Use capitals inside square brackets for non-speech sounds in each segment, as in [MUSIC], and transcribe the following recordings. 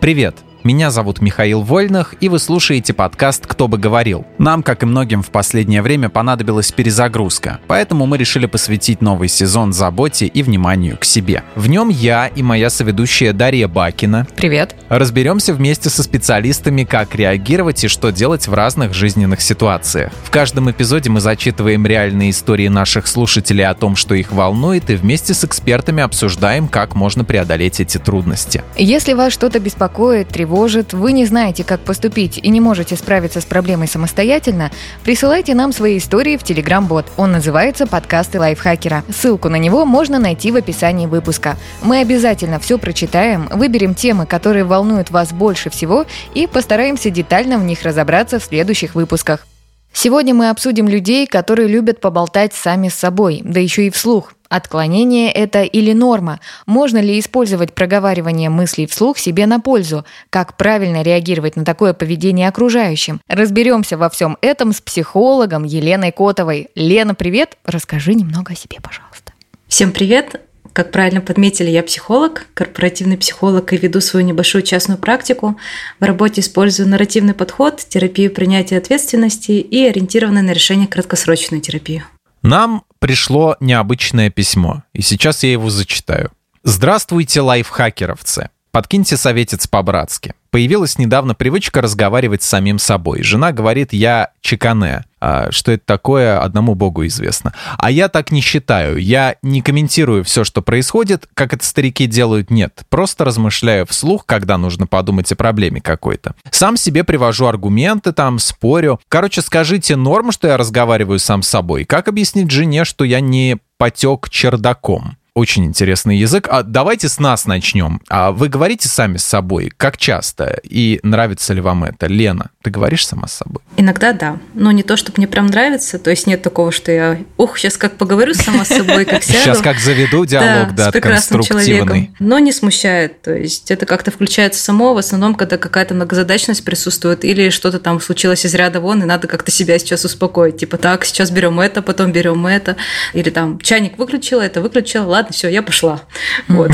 Привет! Меня зовут Михаил Вольных, и вы слушаете подкаст «Кто бы говорил». Нам, как и многим в последнее время, понадобилась перезагрузка, поэтому мы решили посвятить новый сезон заботе и вниманию к себе. В нем я и моя соведущая Дарья Бакина Привет. разберемся вместе со специалистами, как реагировать и что делать в разных жизненных ситуациях. В каждом эпизоде мы зачитываем реальные истории наших слушателей о том, что их волнует, и вместе с экспертами обсуждаем, как можно преодолеть эти трудности. Если вас что-то беспокоит, тревожит, вы не знаете, как поступить и не можете справиться с проблемой самостоятельно, присылайте нам свои истории в Telegram-бот. Он называется «Подкасты лайфхакера». Ссылку на него можно найти в описании выпуска. Мы обязательно все прочитаем, выберем темы, которые волнуют вас больше всего и постараемся детально в них разобраться в следующих выпусках. Сегодня мы обсудим людей, которые любят поболтать сами с собой, да еще и вслух. Отклонение это или норма? Можно ли использовать проговаривание мыслей вслух себе на пользу? Как правильно реагировать на такое поведение окружающим? Разберемся во всем этом с психологом Еленой Котовой. Лена, привет! Расскажи немного о себе, пожалуйста. Всем привет! Как правильно подметили, я психолог, корпоративный психолог и веду свою небольшую частную практику. В работе использую нарративный подход, терапию принятия ответственности и ориентированную на решение краткосрочную терапию. Нам пришло необычное письмо, и сейчас я его зачитаю. Здравствуйте, лайфхакеровцы. Подкиньте советец по-братски. Появилась недавно привычка разговаривать с самим собой. Жена говорит, я чекане. А что это такое, одному богу известно. А я так не считаю. Я не комментирую все, что происходит, как это старики делают, нет. Просто размышляю вслух, когда нужно подумать о проблеме какой-то. Сам себе привожу аргументы, там, спорю. Короче, скажите, норм, что я разговариваю сам с собой? Как объяснить жене, что я не потек чердаком? Очень интересный язык. А давайте с нас начнем. А вы говорите сами с собой, как часто? И нравится ли вам это? Лена, ты говоришь сама с собой? Иногда да, но не то, чтобы мне прям нравится, то есть нет такого, что я, ух, сейчас как поговорю сама с собой, как сяду. Сейчас как заведу диалог, да, с прекрасным человеком, но не смущает, то есть это как-то включается само, в основном, когда какая-то многозадачность присутствует или что-то там случилось из ряда вон, и надо как-то себя сейчас успокоить, типа так, сейчас берем это, потом берем это, или там чайник выключила, это выключила, ладно, все, я пошла. Вот.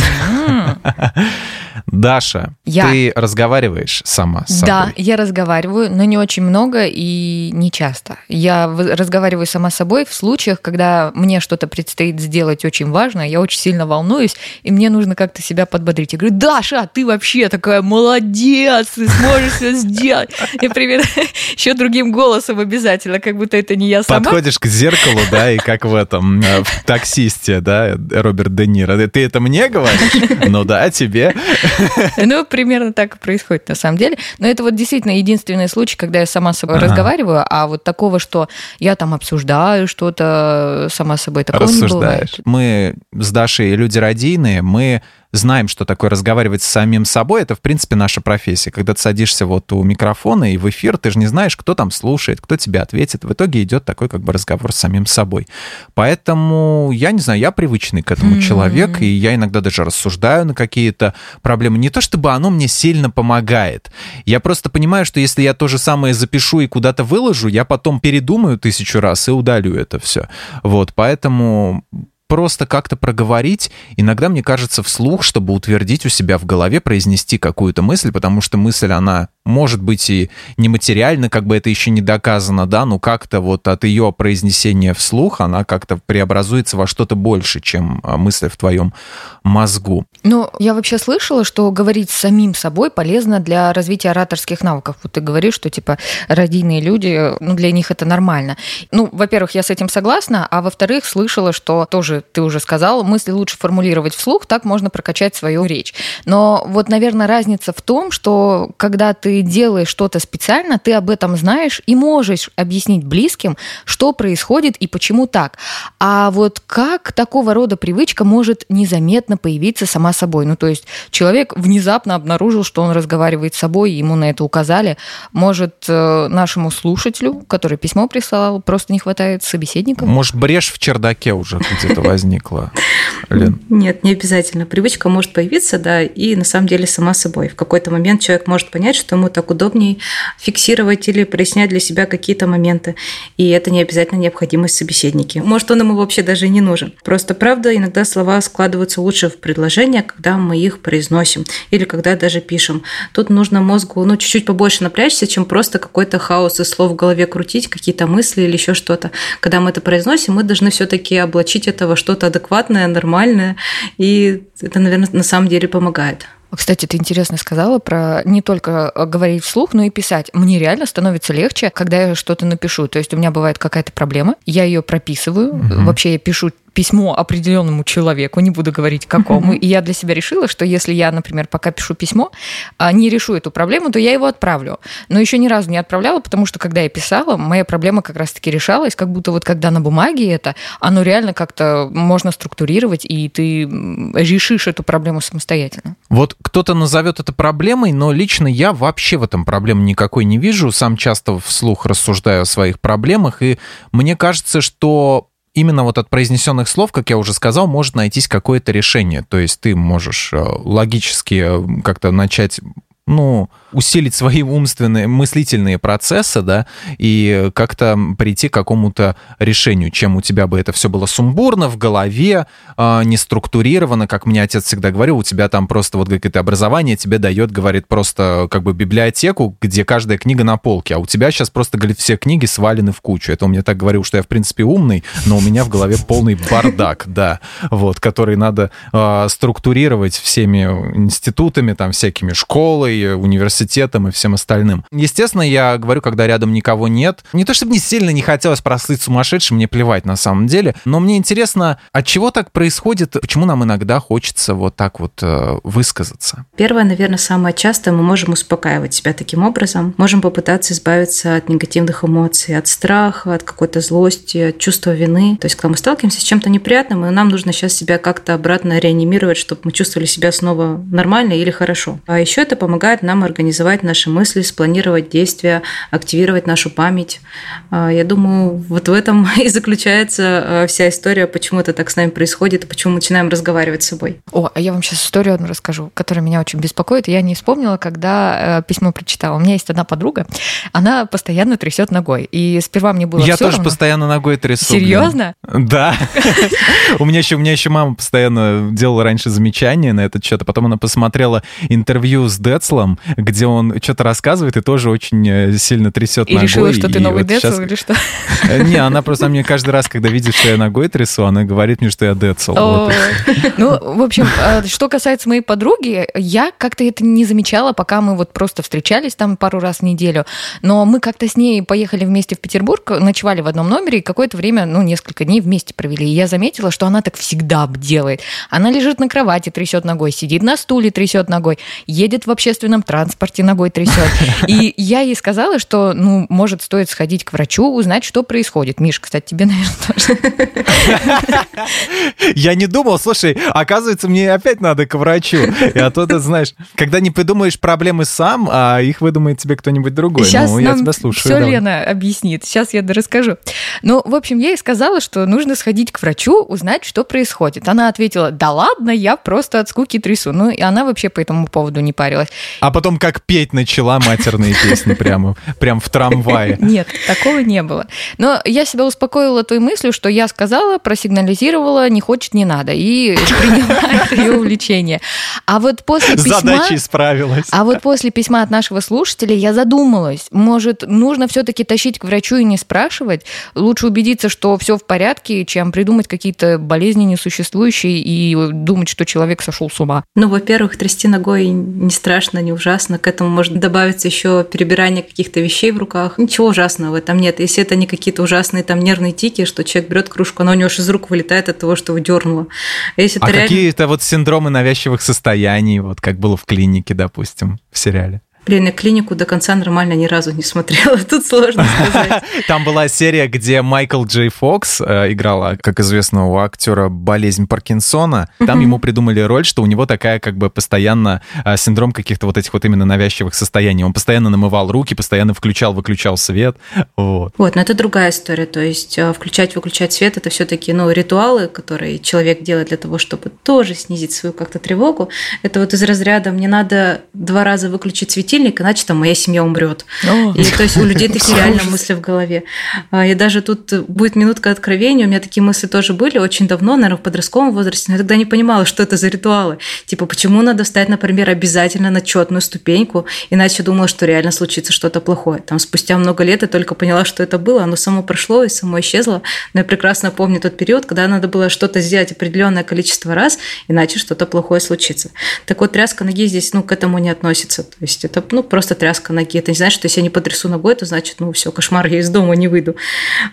Даша, Я. ты разговариваешь сама с Да, собой? я разговариваю, но не очень много и не часто. Я разговариваю сама с собой в случаях, когда мне что-то предстоит сделать очень важно, я очень сильно волнуюсь, и мне нужно как-то себя подбодрить. Я говорю, Даша, ты вообще такая молодец, ты сможешь все сделать. И примерно [LAUGHS] еще другим голосом обязательно, как будто это не я сама. Подходишь к зеркалу, да, и как в этом, э, в таксисте, да, Роберт Де Ниро. Ты это мне говоришь? Ну да, тебе. [LAUGHS] Ну, примерно так и происходит на самом деле. Но это вот действительно единственный случай, когда я сама с собой Ага. разговариваю, а вот такого, что я там обсуждаю что-то сама с собой, такого не бывает. Мы с Дашей люди радийные, мы знаем, что такое разговаривать с самим собой. Это, в принципе, наша профессия. Когда ты садишься вот у микрофона и в эфир, ты же не знаешь, кто там слушает, кто тебе ответит. В итоге идет такой как бы разговор с самим собой. Поэтому, я не знаю, я привычный к этому Мгм. человек, и я иногда даже рассуждаю на какие-то проблемы. Не то чтобы оно мне сильно помогает. Я просто понимаю, что если я то же самое запишу и куда-то выложу, я потом передумаю тысячу раз и удалю это все. Вот, поэтому просто как-то проговорить, иногда, мне кажется, вслух, чтобы утвердить у себя в голове, произнести какую-то мысль, потому что мысль, она может быть и нематериальна, как бы это еще не доказано, да, но как-то вот от ее произнесения вслух она как-то преобразуется во что-то больше, чем а, мысль в твоем мозгу. Ну, я вообще слышала, что говорить с самим собой полезно для развития ораторских навыков. Вот ты говоришь, что, типа, радийные люди, ну, для них это нормально. Ну, во-первых, я с этим согласна, а во-вторых, слышала, что тоже, ты уже сказал, мысли лучше формулировать вслух, так можно прокачать свою речь. Но вот, наверное, разница в том, что когда ты делаешь что-то специально, ты об этом знаешь и можешь объяснить близким, что происходит и почему так. А вот как такого рода привычка может незаметно появиться сама собой? Ну, то есть человек внезапно обнаружил, что он разговаривает с собой, ему на это указали. Может, э, нашему слушателю, который письмо прислал, просто не хватает собеседников? Может, брешь в чердаке уже где-то возникла? Лен? Нет, не обязательно. Привычка может появиться, да, и на самом деле сама собой. В какой-то момент человек может понять, что ему так удобнее фиксировать или прояснять для себя какие-то моменты. И это не обязательно необходимость собеседники. Может, он ему вообще даже не нужен. Просто, правда, иногда слова складываются лучше в предложения, когда мы их произносим или когда даже пишем. Тут нужно мозгу ну, чуть-чуть побольше напрячься, чем просто какой-то хаос из слов в голове крутить, какие-то мысли или еще что-то. Когда мы это произносим, мы должны все-таки облачить это во что-то адекватное, нормальное, и это, наверное, на самом деле помогает. Кстати, ты интересно сказала про не только говорить вслух, но и писать. Мне реально становится легче, когда я что-то напишу. То есть у меня бывает какая-то проблема, я ее прописываю. Угу. Вообще я пишу письмо определенному человеку, не буду говорить какому. И я для себя решила, что если я, например, пока пишу письмо, а, не решу эту проблему, то я его отправлю. Но еще ни разу не отправляла, потому что когда я писала, моя проблема как раз-таки решалась, как будто вот когда на бумаге это, оно реально как-то можно структурировать, и ты решишь эту проблему самостоятельно. Вот кто-то назовет это проблемой, но лично я вообще в этом проблемы никакой не вижу. Сам часто вслух рассуждаю о своих проблемах, и мне кажется, что именно вот от произнесенных слов, как я уже сказал, может найтись какое-то решение. То есть ты можешь э, логически э, как-то начать ну, усилить свои умственные, мыслительные процессы, да, и как-то прийти к какому-то решению, чем у тебя бы это все было сумбурно в голове, э, не структурировано, как мне отец всегда говорил, у тебя там просто вот какое-то образование тебе дает, говорит, просто как бы библиотеку, где каждая книга на полке, а у тебя сейчас просто, говорит, все книги свалены в кучу. Это он мне так говорил, что я, в принципе, умный, но у меня в голове полный бардак, [LAUGHS] да, вот, который надо э, структурировать всеми институтами, там, всякими школой, университетами, университетом и всем остальным. Естественно, я говорю, когда рядом никого нет. Не то чтобы не сильно не хотелось прослыть сумасшедшим, мне плевать на самом деле, но мне интересно, от чего так происходит, почему нам иногда хочется вот так вот э, высказаться? Первое, наверное, самое частое, мы можем успокаивать себя таким образом, можем попытаться избавиться от негативных эмоций, от страха, от какой-то злости, от чувства вины. То есть, когда мы сталкиваемся с чем-то неприятным, и нам нужно сейчас себя как-то обратно реанимировать, чтобы мы чувствовали себя снова нормально или хорошо. А еще это помогает нам организовать наши мысли, спланировать действия, активировать нашу память. А, я думаю, вот в этом [LAUGHS] и заключается а, вся история, почему это так с нами происходит и почему мы начинаем разговаривать с собой. О, а я вам сейчас историю одну расскажу, которая меня очень беспокоит. Я не вспомнила, когда э, письмо прочитала. У меня есть одна подруга, она постоянно трясет ногой. И сперва мне было Я тоже равно. постоянно ногой трясу. Серьезно? Да. [LAUGHS] У меня еще у меня еще мама постоянно делала раньше замечания на этот счет, а потом она посмотрела интервью с Децлом, где он что-то рассказывает и тоже очень э, сильно трясет и ногой. решила, что ты новый вот Децл или что? Э, не, она просто мне каждый раз, когда видит, что я ногой трясу, она говорит мне, что я Децл. Ну, в общем, а, что касается моей подруги, я как-то это не замечала, пока мы вот просто встречались там пару раз в неделю. Но мы как-то с ней поехали вместе в Петербург, ночевали в одном номере и какое-то время, ну, несколько дней вместе провели. И я заметила, что она так всегда делает. Она лежит на кровати, трясет ногой, сидит на стуле, трясет ногой, едет в общественном транспорте, транспорте ногой трясет. И я ей сказала, что, ну, может, стоит сходить к врачу, узнать, что происходит. Миш, кстати, тебе, наверное, тоже. Я не думал, слушай, оказывается, мне опять надо к врачу. И а то ты знаешь, когда не придумаешь проблемы сам, а их выдумает тебе кто-нибудь другой. Сейчас ну, я тебя слушаю. Все Лена объяснит. Сейчас я расскажу. Ну, в общем, я ей сказала, что нужно сходить к врачу, узнать, что происходит. Она ответила, да ладно, я просто от скуки трясу. Ну, и она вообще по этому поводу не парилась. А потом как петь начала матерные песни прямо, прям в трамвае. Нет, такого не было. Но я себя успокоила той мыслью, что я сказала, просигнализировала, не хочет, не надо, и приняла это ее увлечение. А вот после письма... Задачей справилась. А вот после письма от нашего слушателя я задумалась, может, нужно все-таки тащить к врачу и не спрашивать? Лучше убедиться, что все в порядке, чем придумать какие-то болезни несуществующие и думать, что человек сошел с ума. Ну, во-первых, трясти ногой не страшно, не ужасно. К этому может добавиться еще перебирание каких-то вещей в руках. Ничего ужасного в этом нет. Если это не какие-то ужасные там нервные тики, что человек берет кружку, она у него аж из рук вылетает от того, что его дернуло. Если а реально... какие-то вот синдромы навязчивых состояний, вот как было в клинике, допустим, в сериале? Блин, я клинику до конца нормально ни разу не смотрела. [LAUGHS] Тут сложно сказать. [LAUGHS] Там была серия, где Майкл Джей Фокс э, играла, как известно, у актера болезнь Паркинсона. Там ему придумали роль, что у него такая как бы постоянно э, синдром каких-то вот этих вот именно навязчивых состояний. Он постоянно намывал руки, постоянно включал-выключал свет. Вот. Вот, но это другая история. То есть э, включать-выключать свет это все-таки ну, ритуалы, которые человек делает для того, чтобы тоже снизить свою как-то тревогу. Это вот из разряда мне надо два раза выключить светильник, светильник, иначе там моя семья умрет. И то есть у людей [LAUGHS] такие реально мысли в голове. А, и даже тут будет минутка откровения, у меня такие мысли тоже были очень давно, наверное, в подростковом возрасте, но я тогда не понимала, что это за ритуалы. Типа, почему надо встать, например, обязательно на четную ступеньку, иначе думала, что реально случится что-то плохое. Там спустя много лет я только поняла, что это было, оно само прошло и само исчезло. Но я прекрасно помню тот период, когда надо было что-то сделать определенное количество раз, иначе что-то плохое случится. Так вот, тряска ноги здесь, ну, к этому не относится. То есть это ну, просто тряска ноги. Это не значит, что если я не потрясу ногой, то значит, ну, все, кошмар, я из дома не выйду.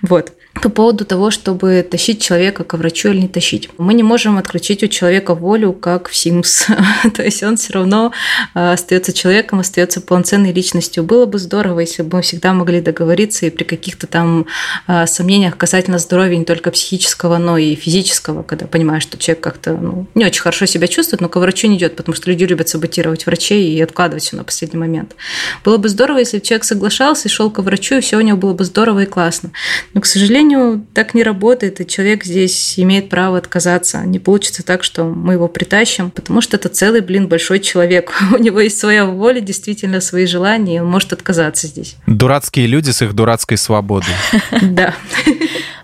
Вот по поводу того, чтобы тащить человека к врачу или не тащить. Мы не можем отключить у человека волю, как в Sims. [LAUGHS] То есть он все равно э, остается человеком, остается полноценной личностью. Было бы здорово, если бы мы всегда могли договориться и при каких-то там э, сомнениях касательно здоровья не только психического, но и физического, когда понимаешь, что человек как-то ну, не очень хорошо себя чувствует, но к врачу не идет, потому что люди любят саботировать врачей и откладывать все на последний момент. Было бы здорово, если бы человек соглашался и шел к врачу, и все у него было бы здорово и классно. Но, к сожалению, сожалению, так не работает, и человек здесь имеет право отказаться. Не получится так, что мы его притащим, потому что это целый, блин, большой человек. [LAUGHS] У него есть своя воля, действительно, свои желания, и он может отказаться здесь. Дурацкие люди с их дурацкой свободой. [LAUGHS] Да.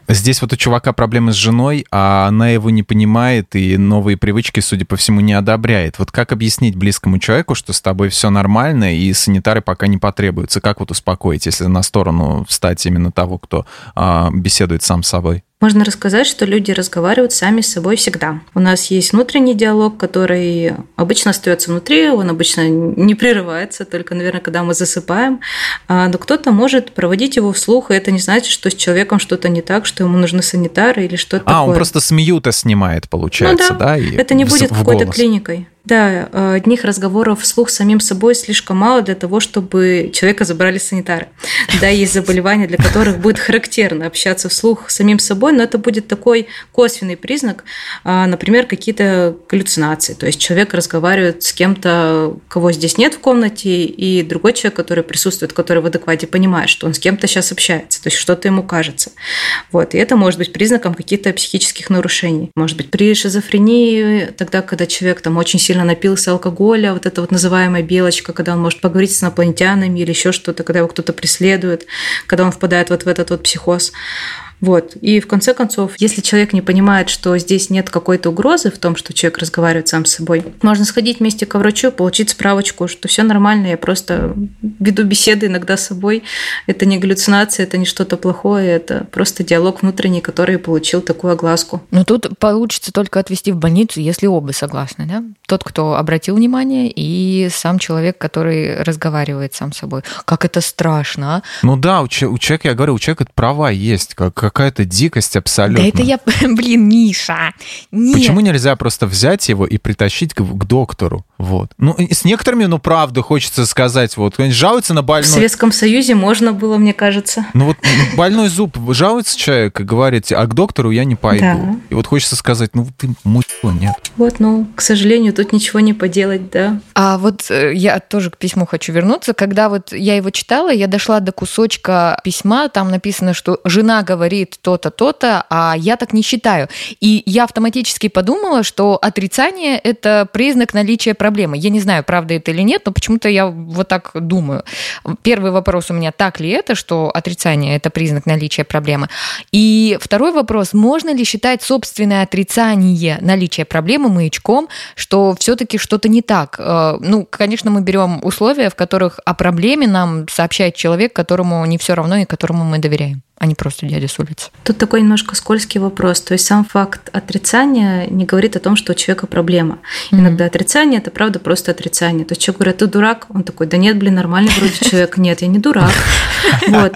Здесь вот у чувака проблемы с женой, а она его не понимает и новые привычки, судя по всему, не одобряет. Вот как объяснить близкому человеку, что с тобой все нормально и санитары пока не потребуются? Как вот успокоить, если на сторону встать именно того, кто а, беседует сам с собой? Можно рассказать, что люди разговаривают сами с собой всегда. У нас есть внутренний диалог, который обычно остается внутри, он обычно не прерывается, только, наверное, когда мы засыпаем. А, но кто-то может проводить его вслух, и это не значит, что с человеком что-то не так, что ему нужны санитары или что-то а, такое. А, он просто с мьюта снимает, получается, ну, да? да? это не будет какой-то клиникой. Да, э, одних разговоров вслух с самим собой слишком мало для того, чтобы человека забрали санитары. Да, есть заболевания, для которых будет характерно общаться вслух с самим собой, но это будет такой косвенный признак, а, например, какие-то галлюцинации. То есть человек разговаривает с кем-то, кого здесь нет в комнате, и другой человек, который присутствует, который в адеквате понимает, что он с кем-то сейчас общается, то есть что-то ему кажется. Вот. И это может быть признаком каких-то психических нарушений. Может быть, при шизофрении, тогда, когда человек там очень сильно сильно напился алкоголя, вот эта вот называемая белочка, когда он может поговорить с инопланетянами или еще что-то, когда его кто-то преследует, когда он впадает вот в этот вот психоз. Вот. И в конце концов, если человек не понимает, что здесь нет какой-то угрозы в том, что человек разговаривает сам с собой, можно сходить вместе к врачу, получить справочку, что все нормально, я просто веду беседы иногда с собой. Это не галлюцинация, это не что-то плохое, это просто диалог внутренний, который получил такую огласку. Но тут получится только отвести в больницу, если оба согласны, да? Тот, кто обратил внимание, и сам человек, который разговаривает сам с собой. Как это страшно, а? Ну да, у, человека, я говорю, у человека права есть, как какая-то дикость абсолютно. Да это я, [LAUGHS] блин, Миша. Нет. Почему нельзя просто взять его и притащить к, к доктору? Вот. Ну, с некоторыми, ну, правда, хочется сказать, вот, кто-нибудь жалуется на больной... В Советском Союзе можно было, мне кажется. Ну, вот больной зуб, жалуется человек и говорит, а к доктору я не пойду. Да. И вот хочется сказать, ну, ты мутло, нет. Вот, ну, к сожалению, тут ничего не поделать, да. А вот э, я тоже к письму хочу вернуться. Когда вот я его читала, я дошла до кусочка письма, там написано, что жена говорит то-то, то-то, а я так не считаю. И я автоматически подумала, что отрицание – это признак наличия проблемы. Я не знаю, правда это или нет, но почему-то я вот так думаю. Первый вопрос у меня, так ли это, что отрицание – это признак наличия проблемы? И второй вопрос, можно ли считать собственное отрицание наличия проблемы маячком, что все-таки что-то не так? Э, ну, конечно, мы берем условия, в которых о проблеме нам сообщает человек, которому не все равно и которому мы доверяем. А не просто дядя с улицы. Тут такой немножко скользкий вопрос. То есть сам факт отрицания не говорит о том, что у человека проблема. Mm-hmm. Иногда отрицание это правда просто отрицание. То есть человек говорит, ты дурак, он такой, да нет, блин, нормальный вроде человек, [LAUGHS] нет, я не дурак. Вот.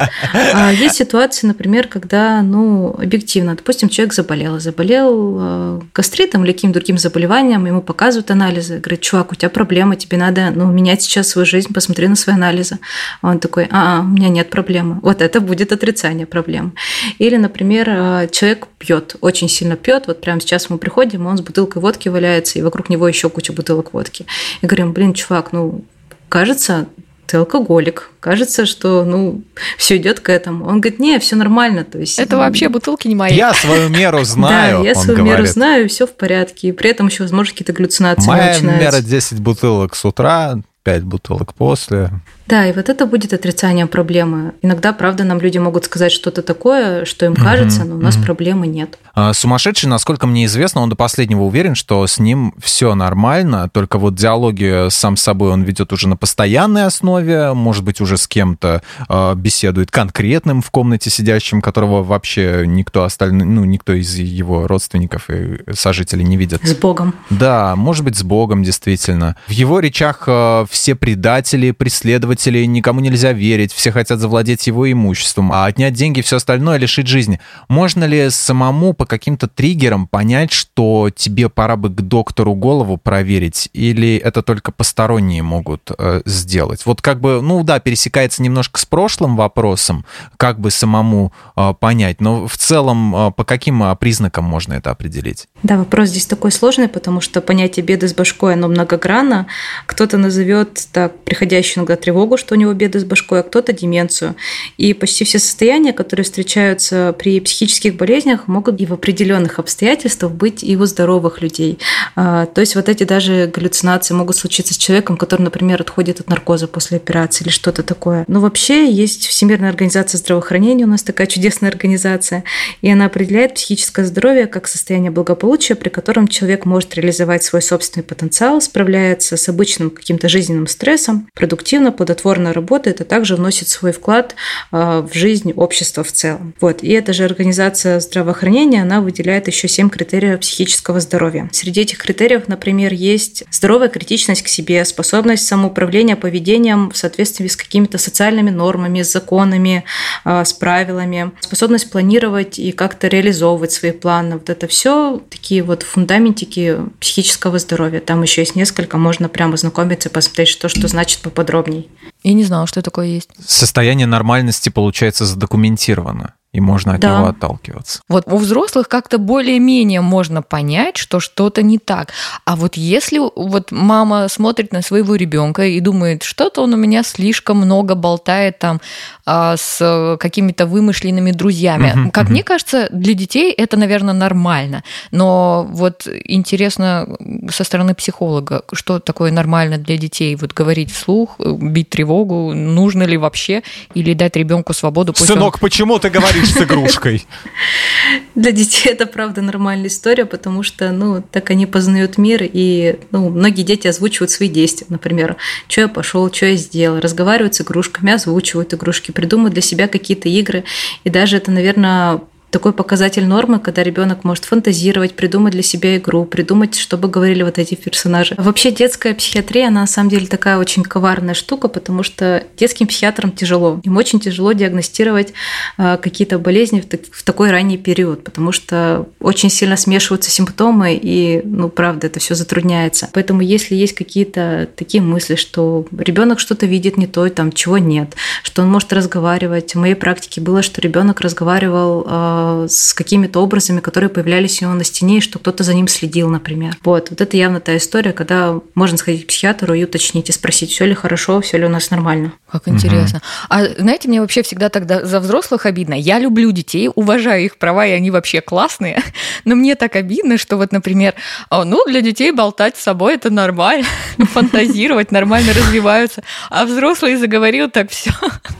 А есть ситуации, например, когда, ну, объективно, допустим, человек заболел, заболел э, гастритом или каким-то другим заболеванием, ему показывают анализы, говорят, чувак, у тебя проблема, тебе надо, ну, менять сейчас свою жизнь, посмотри на свои анализы. А он такой, а, у меня нет проблемы. Вот это будет отрицание проблем. Или, например, э, человек пьет, очень сильно пьет. Вот прямо сейчас мы приходим, он с бутылкой водки валяется, и вокруг него еще куча бутылок водки. И говорим, блин, чувак, ну, кажется, ты алкоголик. Кажется, что ну все идет к этому. Он говорит, не, все нормально. То есть это вообще бутылки не мои. Я свою меру [LAUGHS] знаю. Да, я свою меру знаю, все в порядке. И при этом еще, возможно, какие-то галлюцинации Моя мера 10 бутылок с утра, 5 бутылок после. Да, и вот это будет отрицание проблемы. Иногда, правда, нам люди могут сказать что-то такое, что им кажется, но у нас проблемы нет. А, сумасшедший, насколько мне известно, он до последнего уверен, что с ним все нормально, только вот диалоги сам с собой он ведет уже на постоянной основе, может быть, уже с кем-то э, беседует конкретным в комнате сидящим, которого вообще никто остальной, ну, никто из его родственников и сожителей не видит. С Богом. Да, может быть, с Богом, действительно. В его речах э, все предатели, преследователи, пользователей, никому нельзя верить, все хотят завладеть его имуществом, а отнять деньги все остальное лишить жизни. Можно ли самому по каким-то триггерам понять, что тебе пора бы к доктору голову проверить, или это только посторонние могут э, сделать? Вот как бы, ну да, пересекается немножко с прошлым вопросом, как бы самому э, понять, но в целом э, по каким э, признакам можно это определить? Да, вопрос здесь такой сложный, потому что понятие беды с башкой, оно многогранно. Кто-то назовет так приходящую иногда тревогу, тревогу, что у него беды с башкой, а кто-то деменцию. И почти все состояния, которые встречаются при психических болезнях, могут и в определенных обстоятельствах быть и у здоровых людей. А, то есть вот эти даже галлюцинации могут случиться с человеком, который, например, отходит от наркоза после операции или что-то такое. Но вообще есть Всемирная организация здравоохранения, у нас такая чудесная организация, и она определяет психическое здоровье как состояние благополучия, при котором человек может реализовать свой собственный потенциал, справляется с обычным каким-то жизненным стрессом, продуктивно, плодотворно плодотворно работает, а также вносит свой вклад а, в жизнь общества в целом. Вот. И эта же организация здравоохранения, она выделяет еще семь критериев психического здоровья. Среди этих критериев, например, есть здоровая критичность к себе, способность самоуправления поведением в соответствии с какими-то социальными нормами, законами, а, с правилами, способность планировать и как-то реализовывать свои планы. Вот это все такие вот фундаментики психического здоровья. Там еще есть несколько, можно прямо знакомиться и посмотреть, что, что значит поподробней. Я не знала, что такое есть. Состояние нормальности, получается, задокументировано и можно от да. него отталкиваться. Вот у взрослых как-то более-менее можно понять, что что-то не так. А вот если вот мама смотрит на своего ребенка и думает, что-то он у меня слишком много болтает там а, с какими-то вымышленными друзьями. Uh-huh, как uh-huh. мне кажется, для детей это, наверное, нормально. Но вот интересно со стороны психолога, что такое нормально для детей? Вот говорить вслух, бить тревогу, нужно ли вообще, или дать ребенку свободу? Сынок, он... почему ты говоришь с игрушкой? Для детей это, правда, нормальная история, потому что, ну, так они познают мир, и, ну, многие дети озвучивают свои действия. Например, что я пошел, что я сделал, разговаривают с игрушками, озвучивают игрушки, придумывают для себя какие-то игры. И даже это, наверное, такой показатель нормы, когда ребенок может фантазировать, придумать для себя игру, придумать, чтобы говорили вот эти персонажи. Вообще детская психиатрия, она на самом деле такая очень коварная штука, потому что детским психиатрам тяжело. Им очень тяжело диагностировать а, какие-то болезни в такой ранний период, потому что очень сильно смешиваются симптомы, и, ну, правда, это все затрудняется. Поэтому если есть какие-то такие мысли, что ребенок что-то видит не то, там, чего нет, что он может разговаривать. В моей практике было, что ребенок разговаривал а, с какими-то образами, которые появлялись у него на стене, и что кто-то за ним следил, например. Вот, вот это явно та история, когда можно сходить к психиатру и уточнить, и спросить, все ли хорошо, все ли у нас нормально. Как интересно. Угу. А знаете, мне вообще всегда тогда за взрослых обидно. Я люблю детей, уважаю их права, и они вообще классные. [LAUGHS] Но мне так обидно, что вот, например, ну, для детей болтать с собой это нормально, [LAUGHS] фантазировать нормально развиваются. А взрослый заговорил так все. [LAUGHS]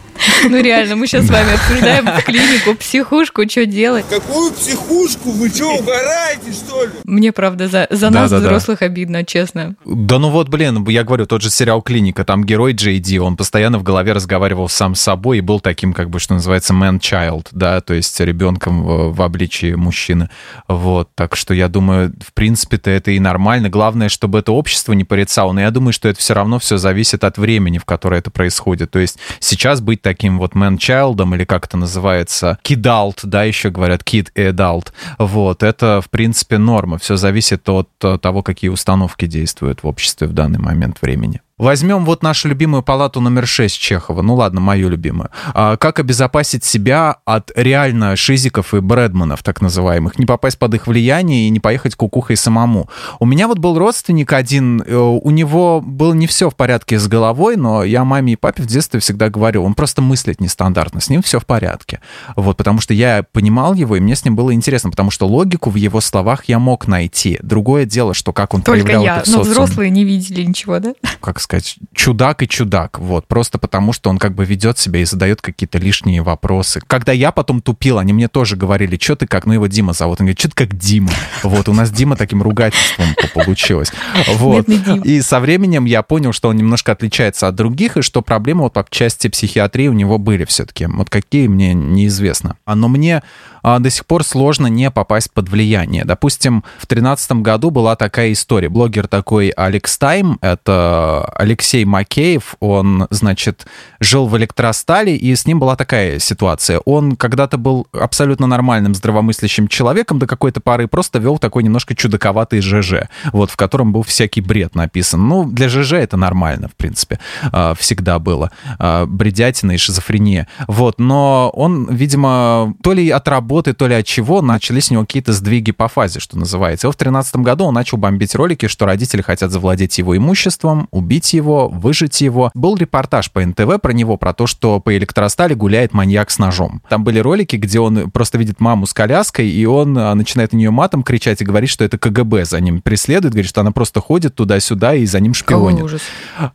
Ну реально, мы сейчас с вами обсуждаем клинику, психушку, что делать. Какую психушку? Вы что, угораете, что ли? Мне, правда, за, за да, нас, да, взрослых, да. обидно, честно. Да ну вот, блин, я говорю, тот же сериал «Клиника», там герой Джей Ди, он постоянно в голове разговаривал сам с собой и был таким, как бы, что называется, man-child, да, то есть ребенком в, в обличии мужчины. Вот, так что я думаю, в принципе-то это и нормально. Главное, чтобы это общество не порицало, но я думаю, что это все равно все зависит от времени, в которое это происходит. То есть сейчас быть таким вот man-child, или как это называется, kid-alt, да, еще говорят, kid и adult, вот, это, в принципе, норма. Все зависит от того, какие установки действуют в обществе в данный момент времени. Возьмем вот нашу любимую палату номер 6 Чехова. Ну ладно, мою любимую. А, как обезопасить себя от реально шизиков и брэдманов, так называемых? Не попасть под их влияние и не поехать кукухой самому. У меня вот был родственник один, э, у него было не все в порядке с головой, но я маме и папе в детстве всегда говорил, он просто мыслит нестандартно, с ним все в порядке. Вот, потому что я понимал его, и мне с ним было интересно, потому что логику в его словах я мог найти. Другое дело, что как он Только проявлял я, это в но взрослые не видели ничего, да? Как сказать, чудак и чудак, вот, просто потому что он как бы ведет себя и задает какие-то лишние вопросы. Когда я потом тупил, они мне тоже говорили, что ты как, ну его Дима зовут, он говорит, что ты как Дима, вот, у нас Дима таким ругательством получилось, вот, и со временем я понял, что он немножко отличается от других, и что проблемы вот по части психиатрии у него были все-таки, вот какие мне неизвестно, но мне а, до сих пор сложно не попасть под влияние. Допустим, в 2013 году была такая история. Блогер такой Алекс Тайм, это Алексей Макеев, он, значит, жил в электростале, и с ним была такая ситуация. Он когда-то был абсолютно нормальным, здравомыслящим человеком до какой-то поры, просто вел такой немножко чудаковатый ЖЖ, вот, в котором был всякий бред написан. Ну, для ЖЖ это нормально, в принципе, а, всегда было. А, бредятина и шизофрения. Вот, но он, видимо, то ли отработал работы, то ли от чего, начались у него какие-то сдвиги по фазе, что называется. И в 2013 году он начал бомбить ролики, что родители хотят завладеть его имуществом, убить его, выжить его. Был репортаж по НТВ про него, про то, что по электростали гуляет маньяк с ножом. Там были ролики, где он просто видит маму с коляской, и он а, начинает на нее матом кричать и говорит, что это КГБ за ним преследует, говорит, что она просто ходит туда-сюда и за ним шпионит. ужас.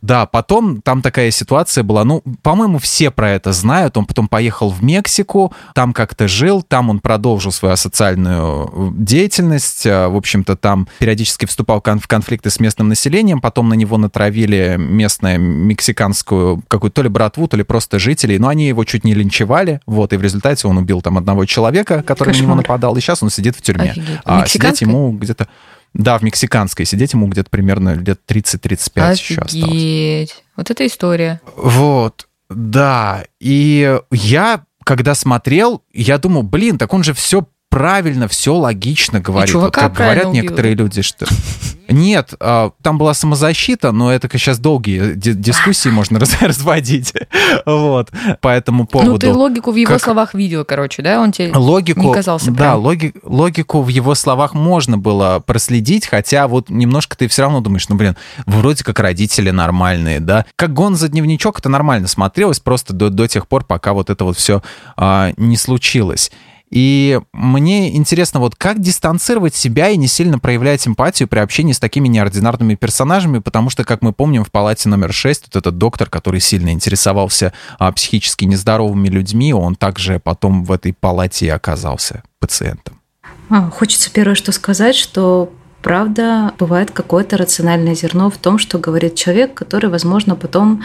Да, потом там такая ситуация была, ну, по-моему, все про это знают. Он потом поехал в Мексику, там как-то жил, там там он продолжил свою социальную э, деятельность, э, в общем-то, там периодически вступал в конфликты с местным населением, потом на него натравили местную мексиканскую какую-то то ли братву, то ли просто жителей, но они его чуть не линчевали, вот, и в результате он убил там одного человека, который Кошмар. на него нападал, и сейчас он сидит в тюрьме. Офигеть. А сидеть ему где-то... Да, в мексиканской. Сидеть ему где-то примерно лет 30-35 еще осталось. Вот эта история. Вот. Да, и я когда смотрел, я думал, блин, так он же все правильно, все логично говорит. вот как говорят убил. некоторые люди, что... [LAUGHS] Нет, а, там была самозащита, но это сейчас долгие дискуссии можно [LAUGHS] разводить. Вот, по этому поводу. Ну, ты логику в его как... словах видел, короче, да? Он тебе логику, не казался прям... Да, логи... логику в его словах можно было проследить, хотя вот немножко ты все равно думаешь, ну, блин, вроде как родители нормальные, да? Как гон за дневничок это нормально смотрелось просто до, до тех пор, пока вот это вот все а, не случилось. И мне интересно, вот как дистанцировать себя и не сильно проявлять эмпатию при общении с такими неординарными персонажами, потому что, как мы помним, в палате номер 6 вот этот доктор, который сильно интересовался а, психически нездоровыми людьми, он также потом в этой палате и оказался пациентом. А, хочется первое что сказать, что правда, бывает какое-то рациональное зерно в том, что говорит человек, который, возможно, потом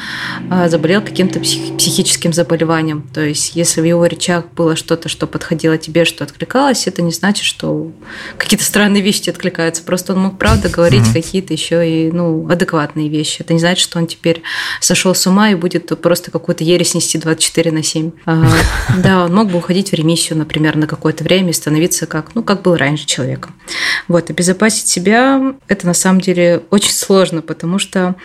а, заболел каким-то психическим заболеванием. То есть, если в его речах было что-то, что подходило тебе, что откликалось, это не значит, что какие-то странные вещи тебе откликаются. Просто он мог, правда, говорить mm-hmm. какие-то еще и ну, адекватные вещи. Это не значит, что он теперь сошел с ума и будет просто какую-то ересь нести 24 на 7. А, [LAUGHS] да, он мог бы уходить в ремиссию, например, на какое-то время и становиться как, ну, как был раньше человеком. Вот, обезопасить себя это на самом деле очень сложно, потому что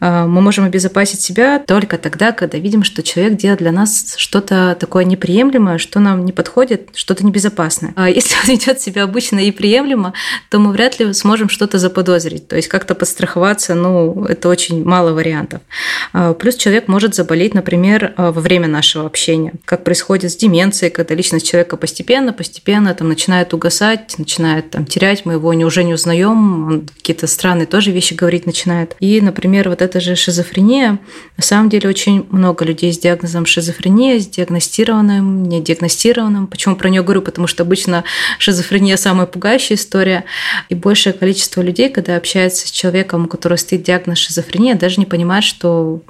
э, мы можем обезопасить себя только тогда, когда видим, что человек делает для нас что-то такое неприемлемое, что нам не подходит, что-то небезопасное. А если он ведет себя обычно и приемлемо, то мы вряд ли сможем что-то заподозрить. То есть как-то подстраховаться, ну, это очень мало вариантов. А, плюс человек может заболеть, например, во время нашего общения, как происходит с деменцией, когда личность человека постепенно, постепенно там начинает угасать, начинает там терять, мы его не, уже не узнаем, он какие-то странные тоже вещи говорить начинает. И, например, вот эта же шизофрения, на самом деле очень много людей с диагнозом шизофрения, с диагностированным, не диагностированным. Почему про нее говорю? Потому что обычно шизофрения самая пугающая история. И большее количество людей, когда общается с человеком, у которого стоит диагноз шизофрения, даже не понимает, что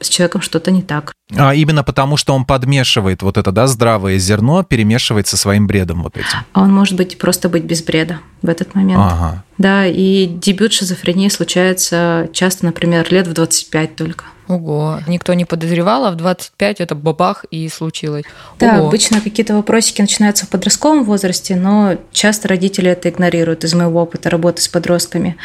с человеком что-то не так. А именно потому, что он подмешивает вот это, да, здравое зерно, перемешивает со своим бредом вот этим. А он может быть просто быть без бреда в этот момент. Ага. Да, и дебют шизофрении случается часто, например, лет в 25 только. Ого, никто не подозревал, а в 25 это бабах и случилось. Да, Ого. обычно какие-то вопросики начинаются в подростковом возрасте, но часто родители это игнорируют из моего опыта работы с подростками.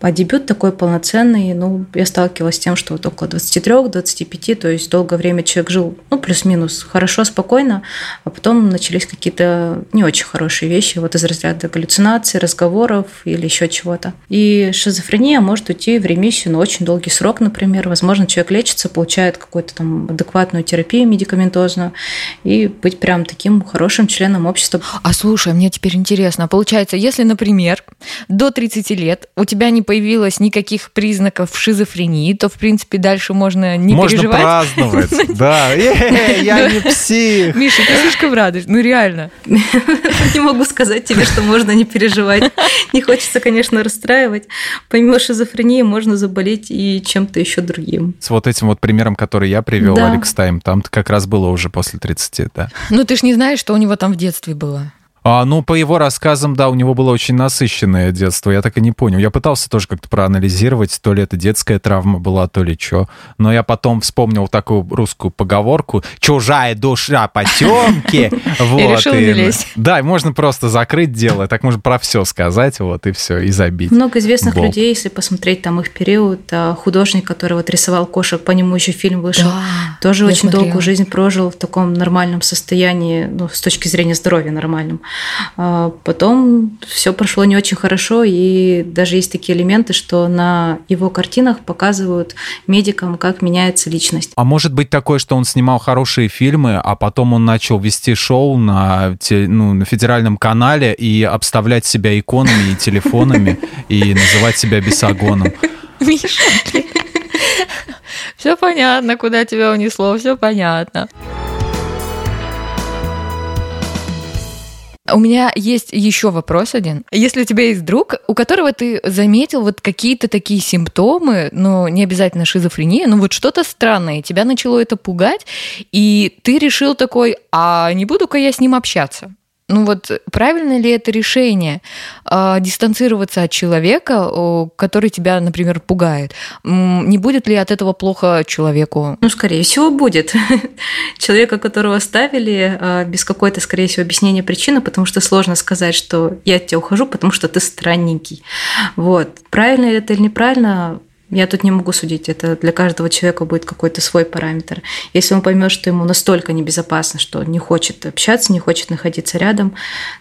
А дебют такой полноценный, ну, я сталкивалась с тем, что вот около 23-25, то есть долгое время человек жил, ну, плюс-минус, хорошо, спокойно, а потом начались какие-то не очень хорошие вещи, вот из разряда галлюцинаций, разговоров или еще чего-то. И шизофрения может уйти в ремиссию на очень долгий срок, например. Возможно, человек лечится, получает какую-то там адекватную терапию медикаментозную и быть прям таким хорошим членом общества. А слушай, мне теперь интересно, получается, если, например, до 30 лет у тебя не появилось никаких признаков шизофрении, то, в принципе, дальше можно не Можно переживать. праздновать. [LAUGHS] Да, Э, я не псих. Миша, ты слишком радуешь. Ну, реально. [LAUGHS] Не могу сказать тебе, что можно не переживать. Не хочется, конечно, расстраивать. Помимо шизофрении можно заболеть и чем-то еще другим. С вот этим вот примером, который я привел, Да. Алекс Тайм, там как раз было уже после 30, да. Ну, ты ж не знаешь, что у него там в детстве было. А, ну, по его рассказам, да, у него было очень насыщенное детство. Я так и не понял. Я пытался тоже как-то проанализировать, то ли это детская травма была, то ли что. Но я потом вспомнил такую русскую поговорку «чужая душа потемки». [LAUGHS] Вот, решил не лезть. Да, и можно просто закрыть дело, так можно про все сказать, вот, и все, и забить. Много известных Болт. людей, если посмотреть там их период, а, художник, который вот рисовал кошек, по нему еще фильм вышел, Да, тоже очень смотрела. долгую жизнь прожил в таком нормальном состоянии, ну, с точки зрения здоровья нормальном. А Потом все прошло не очень хорошо, и даже есть такие элементы, что на его картинах показывают медикам, как меняется личность. А может быть такое, что он снимал хорошие фильмы, а потом он начал вести шоу на, ну, на федеральном канале и обставлять себя иконами и телефонами и называть себя бесогоном. Миша. [LAUGHS] Все понятно, куда тебя унесло, все понятно. У меня есть еще вопрос один. Если у тебя есть друг, у которого ты заметил вот какие-то такие симптомы, но не обязательно шизофрения, но вот что-то странное, тебя начало это пугать, и ты решил такой, а не буду-ка я с ним общаться. Ну вот правильно ли это решение а, дистанцироваться от человека, который тебя, например, пугает? Не будет ли от этого плохо человеку? Ну, скорее всего, будет. [LAUGHS] Человека, которого оставили, а, без какой-то, скорее всего, объяснения причины, потому что сложно сказать, что я от тебя ухожу, потому что ты странненький. Вот. Правильно это или неправильно, я тут не могу судить. Это для каждого человека будет какой-то свой параметр. Если он поймет, что ему настолько небезопасно, что он не хочет общаться, не хочет находиться рядом,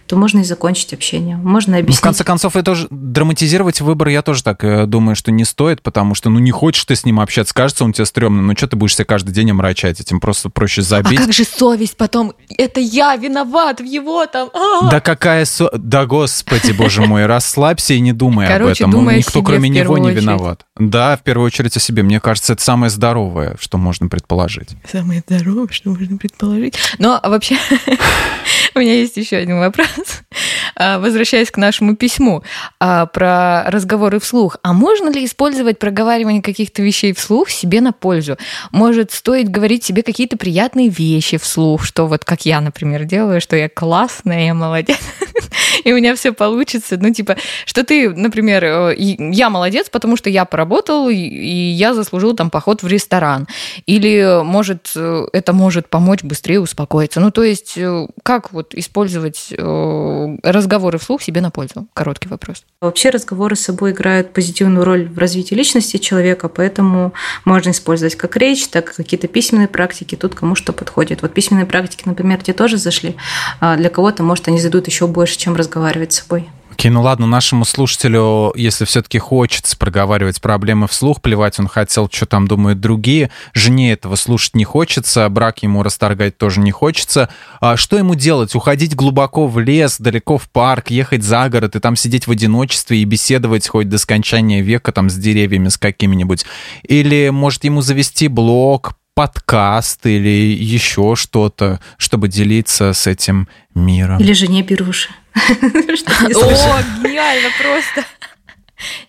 то можно и закончить общение. Можно Ну, объяснить. в конце концов, это же драматизировать выбор я тоже так э, думаю, что не стоит, потому что, ну, не хочешь ты с ним общаться, кажется, он тебе стрёмный, ну, что ты будешь себя каждый день омрачать, этим просто проще А забить. как же совесть потом? Это я виноват в его там. а! Да какая со... Да господи, боже мой, расслабься и не думай об Короче, этом. Ну, думай Никто, себе кроме него, не виноват. Да, в первую очередь о себе. Мне кажется, это самое здоровое, что можно предположить. Самое здоровое, что можно предположить. Но вообще [LAUGHS] у меня есть еще один вопрос. А, Возвращаясь к нашему письму а, про разговоры вслух. А можно ли использовать проговаривание каких-то вещей вслух себе на пользу? Может, стоит говорить себе какие-то приятные вещи вслух, что вот как я, например, делаю, что я классная, я молодец, [LAUGHS] и у меня все получится. Ну, типа, что ты, например, э, я молодец, потому что я поработал, и- и я заслужил там поход в ресторан. Или, может, э, это может помочь быстрее успокоиться. Ну, то есть, э, как вот использовать э, разговоры вслух себе на пользу? Короткий вопрос. Вообще разговоры с собой играют позитивную роль в развитии личности человека, поэтому можно использовать как речь, так и какие-то письменные практики, тут кому что подходит. Вот письменные практики, например, те тоже зашли, а для кого-то, может, они зайдут еще больше, чем разговаривать с собой. Окей, ну ладно, нашему слушателю, если все-таки хочется проговаривать проблемы вслух, плевать он хотел, что там думают другие, жене этого слушать не хочется, брак ему расторгать тоже не хочется. А что ему делать? Уходить глубоко в лес, далеко в парк, ехать за город и там сидеть в одиночестве и беседовать хоть до скончания века там с деревьями, с какими-нибудь? Или, может, ему завести блог, подкаст или еще что-то, чтобы делиться с этим миром? Или жене беруши. [LAUGHS] О, гениально просто.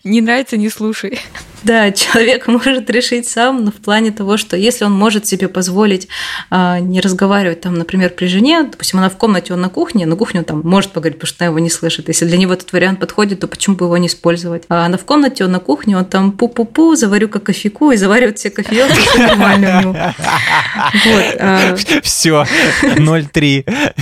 Не нравится, не слушай. Да, человек может решить сам, но в плане того, что если он может себе позволить а, не разговаривать там, например, при жене, допустим, она в комнате, он на кухне, на кухне он там может поговорить, потому что она его не слышит. Если для него этот вариант подходит, то почему бы его не использовать? А она в комнате, он на кухне, он там пу-пу-пу, заварю как кофейку и заваривает все кофеек, все нормально у него. [LAUGHS] А... Все, 0,3.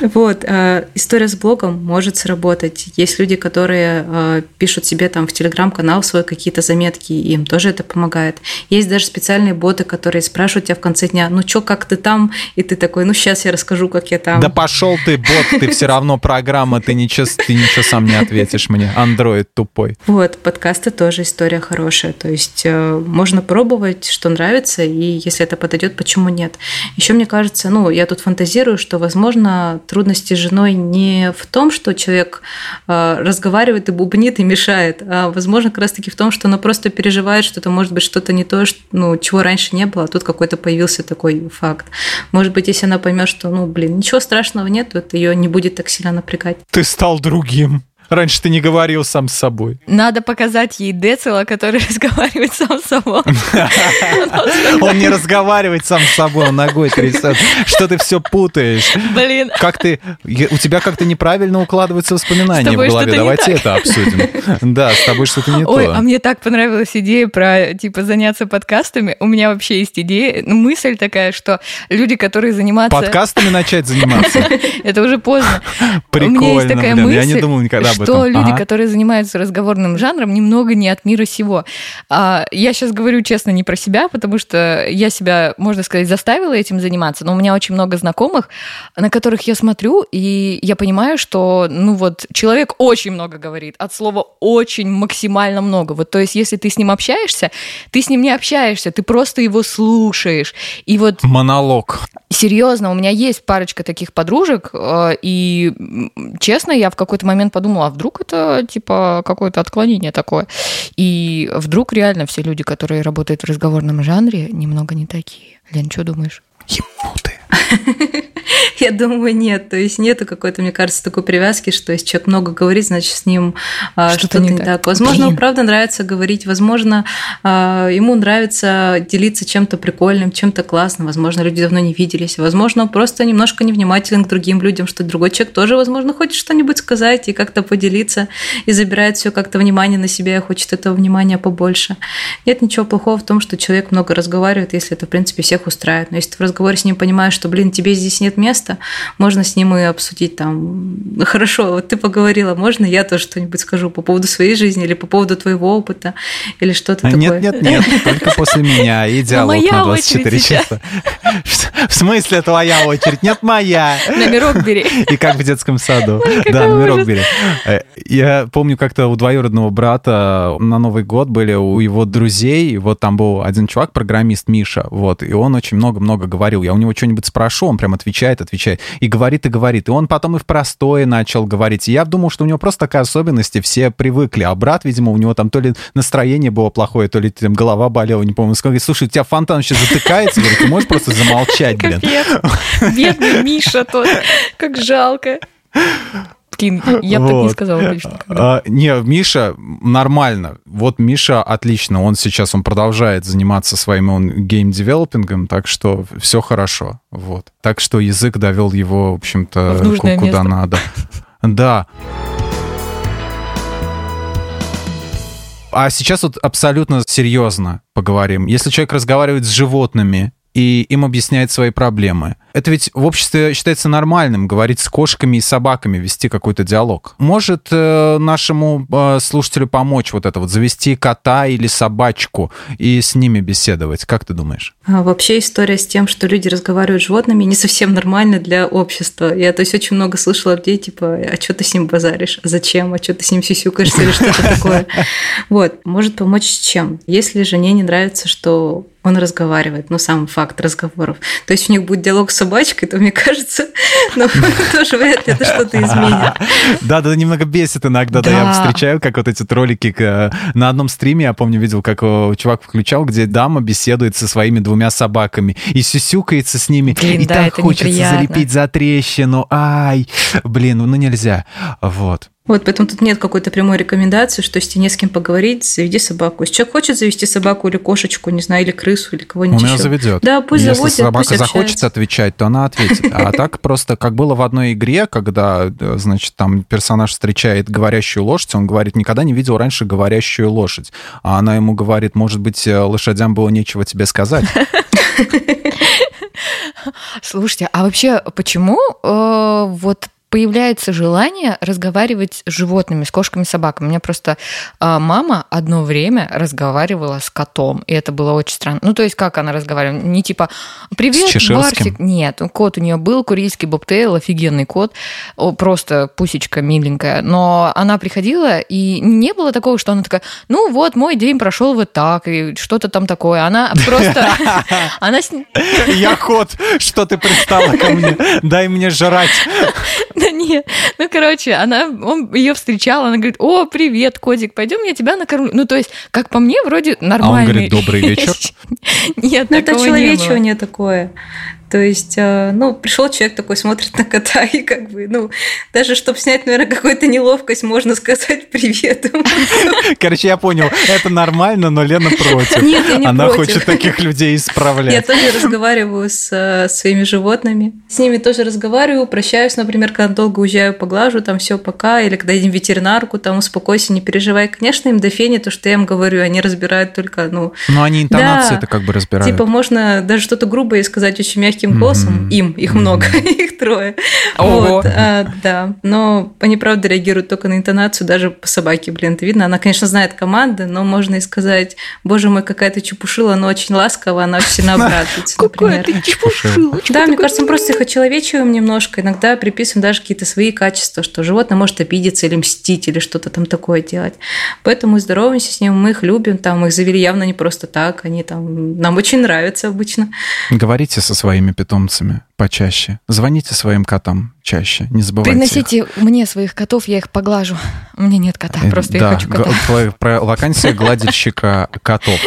Вот. А, история с блогом может сработать. Есть люди, которые а, пишут себе там в телеграм-канал свой какие-то заметки, и им тоже это помогает. Есть даже специальные боты, которые спрашивают тебя в конце дня, ну чё, как ты там? И ты такой, ну сейчас я расскажу, как я там. Да пошел ты, бот, ты все равно программа, ты ничего, ты ничего сам не ответишь мне. Андроид тупой. Вот, подкасты тоже история хорошая. То есть э, можно пробовать, что нравится, и если это подойдет, почему нет? Еще мне кажется, ну, я тут фантазирую, что, возможно, трудности с женой не в том, что человек э, разговаривает и бубнит и мешает, а возможно, как раз-таки в том, что она просто переживает, что это может быть что-то не то, ну, чего раньше не было, а тут какой-то появился такой факт. Может быть, если она поймет, что, ну, блин, ничего страшного нет, то это ее не будет так сильно напрягать. Ты стал другим. Раньше ты не говорил сам с собой. Надо показать ей Децела, который [LAUGHS] разговаривает сам с собой. [LAUGHS] Он не разговаривает сам с собой, он ногой трясет. Что ты все путаешь? Блин. Как ты... У тебя как-то неправильно укладываются воспоминания в голове. Давайте это обсудим. [LAUGHS] Да, с тобой что-то не то. Ой, а мне так понравилась идея про, типа, заняться подкастами. У меня вообще есть идея, ну, мысль такая, что люди, которые занимаются... Подкастами начать заниматься? Это уже поздно. Прикольно, У меня есть такая мысль, я не думал никогда об что люди, ага. которые занимаются разговорным жанром, немного не от мира сего. А, я сейчас говорю честно не про себя, потому что я себя, можно сказать, заставила этим заниматься, но у меня очень много знакомых, на которых я смотрю, и я понимаю, что, ну вот, человек очень много говорит, от слова очень максимально много. Вот, то есть, если ты с ним общаешься, ты с ним не общаешься, ты просто его слушаешь. И вот... Монолог. Серьезно, у меня есть парочка таких подружек, э, и честно, я в какой-то момент подумала, вдруг это типа какое-то отклонение такое. И вдруг реально все люди, которые работают в разговорном жанре, немного не такие. Лен, что думаешь? Ебнутые. [LAUGHS] Я думаю, нет. То есть нету какой-то, мне кажется, такой привязки, что если человек много говорит, значит, с ним а, что-то, что-то не, не так. так. Возможно, ему правда нравится говорить, возможно, а, ему нравится делиться чем-то прикольным, чем-то классным. Возможно, люди давно не виделись. Возможно, он просто немножко невнимателен к другим людям, что другой человек тоже, возможно, хочет что-нибудь сказать и как-то поделиться, и забирает все как-то внимание на себя и хочет этого внимания побольше. Нет ничего плохого в том, что человек много разговаривает, если это, в принципе, всех устраивает. Но если ты в разговоре с ним понимаешь, что, блин, тебе здесь нет места, можно с ним и обсудить там, хорошо, вот ты поговорила, можно я тоже что-нибудь скажу по поводу своей жизни или по поводу твоего опыта или что-то такое? Нет, нет, нет, только после меня и [LAUGHS] диалог на 24 часа. [LAUGHS] В смысле твоя очередь? Нет, моя. Номерок бери. [LAUGHS] И как в детском саду. Да, номерок бери. Э, я помню, как-то у двоюродного брата на Новый год были у его друзей, вот там был один чувак, программист Миша, вот, и он очень много-много говорил. Я у него что-нибудь спрошу, он прям отвечает, отвечает. И говорит, и говорит. И он потом и в простое начал говорить. И я думал, что у него просто такая особенность, и все привыкли. А брат, видимо, у него там то ли настроение было плохое, то ли там голова болела, не помню. Говорит, слушай, у тебя фонтан сейчас затыкается. Говорит, ты можешь просто замолчать, блин. Бедный Миша тот. Как жалко. Блин, я бы вот. так не сказала точно. А, не, Миша нормально. Вот Миша отлично. Он сейчас он продолжает заниматься своим он гейм-девелопингом, так что все хорошо. Вот. Так что язык довел его, в общем-то, в куда место. надо. Да. А сейчас вот абсолютно серьезно поговорим. Если человек разговаривает с животными, и им объясняет свои проблемы. Это ведь в обществе считается нормальным говорить с кошками и собаками, вести какой-то диалог. Может э, нашему э, слушателю помочь вот это вот, завести кота или собачку и с ними беседовать? Как ты думаешь? А вообще история с тем, что люди разговаривают с животными, не совсем нормальна для общества. Я то есть очень много слышала людей, типа, а что ты с ним базаришь? Зачем? А что ты с ним сисюкаешься или что-то [LAUGHS] такое? Вот, может помочь с чем? Если жене не нравится, что он разговаривает, ну, сам факт разговоров. То есть у них будет диалог с собачкой, то, мне кажется, [LAUGHS] ну, тоже вряд ли это что-то изменит. Да, да, немного бесит иногда, да, я встречаю, как вот эти ролики на одном стриме, я помню, видел, как чувак включал, где дама беседует со своими двумя собаками и сюсюкается с ними, и так хочется залепить за трещину, ай, блин, ну нельзя, вот. Вот, поэтому тут нет какой-то прямой рекомендации, что если не с кем поговорить, заведи собаку. Если человек хочет завести собаку или кошечку, не знаю, или крысу, или кого-нибудь Он ее заведет. Да, пусть Если заводит, собака пусть захочет общается. отвечать, то она ответит. А [LAUGHS] так просто, как было в одной игре, когда, э, значит, там персонаж встречает говорящую лошадь, он говорит, никогда не видел раньше говорящую лошадь. А она ему говорит, может быть, э, лошадям было нечего тебе сказать. [LAUGHS] Слушайте, а вообще почему э, вот появляется желание разговаривать с животными, с кошками, собаками. У меня просто э, мама одно время разговаривала с котом, и это было очень странно. Ну, то есть, как она разговаривала? Не типа «Привет, Барсик». Нет, кот у нее был, курильский бобтейл, офигенный кот, просто пусечка миленькая. Но она приходила, и не было такого, что она такая, ну вот, мой день прошел вот так, и что-то там такое. Она просто... [LAUGHS] она Я кот, что ты пристала ко мне? Дай мне жрать. [LAUGHS] Да нет. Ну, короче, она, он ее встречал, она говорит, о, привет, котик, пойдем, я тебя накормлю. Ну, то есть, как по мне, вроде нормально. А он говорит, добрый вечер. [LAUGHS] Нет, Ну, это человечивание такое. То есть, ну, пришел человек такой, смотрит на кота, и как бы, ну, даже чтобы снять, наверное, какую-то неловкость, можно сказать привет. [LAUGHS] Короче, я понял, это нормально, но Лена против. Нет, я не Она против. хочет таких людей исправлять. Я тоже разговариваю с э, своими животными. С ними тоже разговариваю, прощаюсь, например, когда долго уезжаю, поглажу, там все пока, или когда едем в ветеринарку, там успокойся, не переживай. Конечно, им до фени то, что я им говорю, они разбирают только, ну... Но они интонации это как бы разбирают. Типа можно даже что-то грубое сказать очень мягким голосом. Им, их много, [LAUGHS] их трое. Вот, а, да. Но они, правда, реагируют только на интонацию, даже по собаке, блин, это видно. Она, конечно, знает команды, но можно и сказать, боже мой, какая ты чепушила, но очень ласково, она очень сильно [LAUGHS] обрадуется, например. Да, мне кажется, мы просто их очеловечиваем немножко. Иногда приписываем даже какие-то свои качества, что животное может обидеться или мстить, или что-то там такое делать. Поэтому мы здороваемся с ним, мы их любим, там их завели явно не просто так, они там нам очень нравятся обычно. Говорите со своими питомцами почаще. Звоните своим котам чаще. Не забывайте. Приносите их. мне своих котов, я их поглажу. У меня нет кота, просто да, я хочу кота. Про, про вакансия гладильщика котов.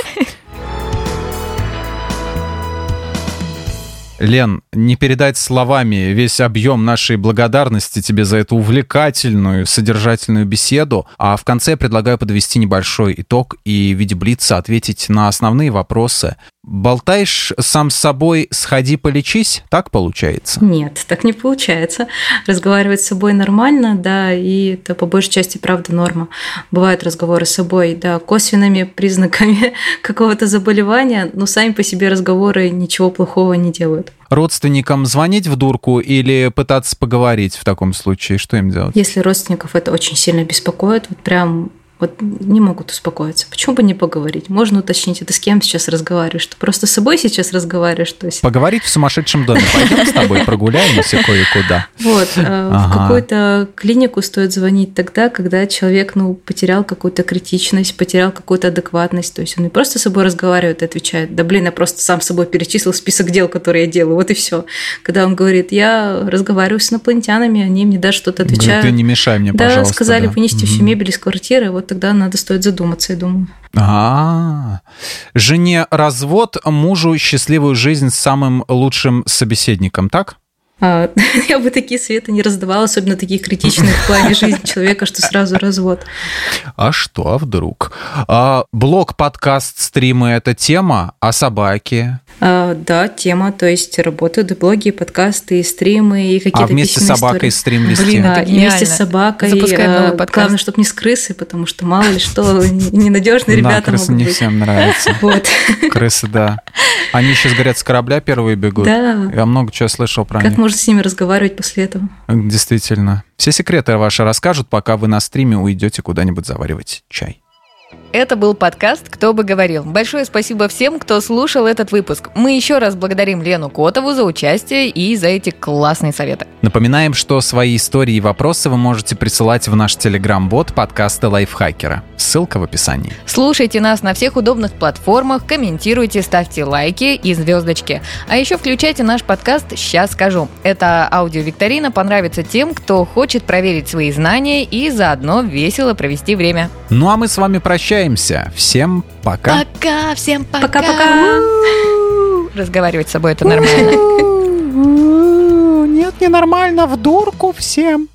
Лен, не передать словами весь объем нашей благодарности тебе за эту увлекательную, содержательную беседу. А в конце я предлагаю подвести небольшой итог и в виде блица ответить на основные вопросы. Болтаешь сам с собой, сходи полечись, так получается? Нет, так не получается. Разговаривать с собой нормально, да, и это по большей части, правда, норма. Бывают разговоры с собой, да, косвенными признаками [LAUGHS] какого-то заболевания, но сами по себе разговоры ничего плохого не делают. Родственникам звонить в дурку или пытаться поговорить в таком случае? Что им делать? Если родственников это очень сильно беспокоит, вот прям вот не могут успокоиться. Почему бы не поговорить? Можно уточнить, это с кем сейчас разговариваешь? Ты просто с собой сейчас разговариваешь? То есть... Поговорить в сумасшедшем доме. Пойдем с тобой [LAUGHS] прогуляемся кое-куда. Вот. Ага. В какую-то клинику стоит звонить тогда, когда человек ну, потерял какую-то критичность, потерял какую-то адекватность. То есть он не просто с собой разговаривает и отвечает, да блин, я просто сам с собой перечислил список дел, которые я делаю, вот и все. Когда он говорит, я разговариваю с инопланетянами, они мне даже что-то отвечают. Говорит, ты не мешай мне, да, пожалуйста. сказали, да. вынести всю мебель из квартиры, вот тогда надо стоит задуматься, я думаю. А, жене развод, мужу счастливую жизнь с самым лучшим собеседником, так? А, [LAUGHS] я бы такие советы не раздавала, особенно такие критичные в плане [LAUGHS] жизни человека, что сразу развод. А что, а вдруг? А, блог, подкаст, стримы — это тема, а собаки? А, да, тема, то есть работают и блоги, и подкасты, и стримы, и какие-то А вместе с собакой истории. стрим вести? Блин, Да, это и вместе с гениально. собакой. Запускаем а, новый подкаст. Главное, чтобы не с крысы, потому что мало ли что, ненадежные Да, ребята крысы могут не всем нравятся. [LAUGHS] Вот. Крысы, да. Они сейчас, говорят, с корабля первые бегут. Да. Я много чего слышал про них. Можно с ними разговаривать после этого? Действительно. Все секреты ваши расскажут, пока вы на стриме уйдете куда-нибудь заваривать чай. Это был подкаст «Кто бы говорил». Большое спасибо всем, кто слушал этот выпуск. Мы еще раз благодарим Лену Котову за участие и за эти классные советы. Напоминаем, что свои истории и вопросы вы можете присылать в наш телеграм-бот подкаста Лайфхакера. Ссылка в описании. Слушайте нас на всех удобных платформах, комментируйте, ставьте лайки и звездочки. А еще включайте наш подкаст «Сейчас скажу». Эта аудиовикторина понравится тем, кто хочет проверить свои знания и заодно весело провести время. Ну а мы с вами прощаемся. Всем пока. Пока, всем пока. Пока-пока. Разговаривать с собой это нормально. Нет, ненормально, в дурку всем.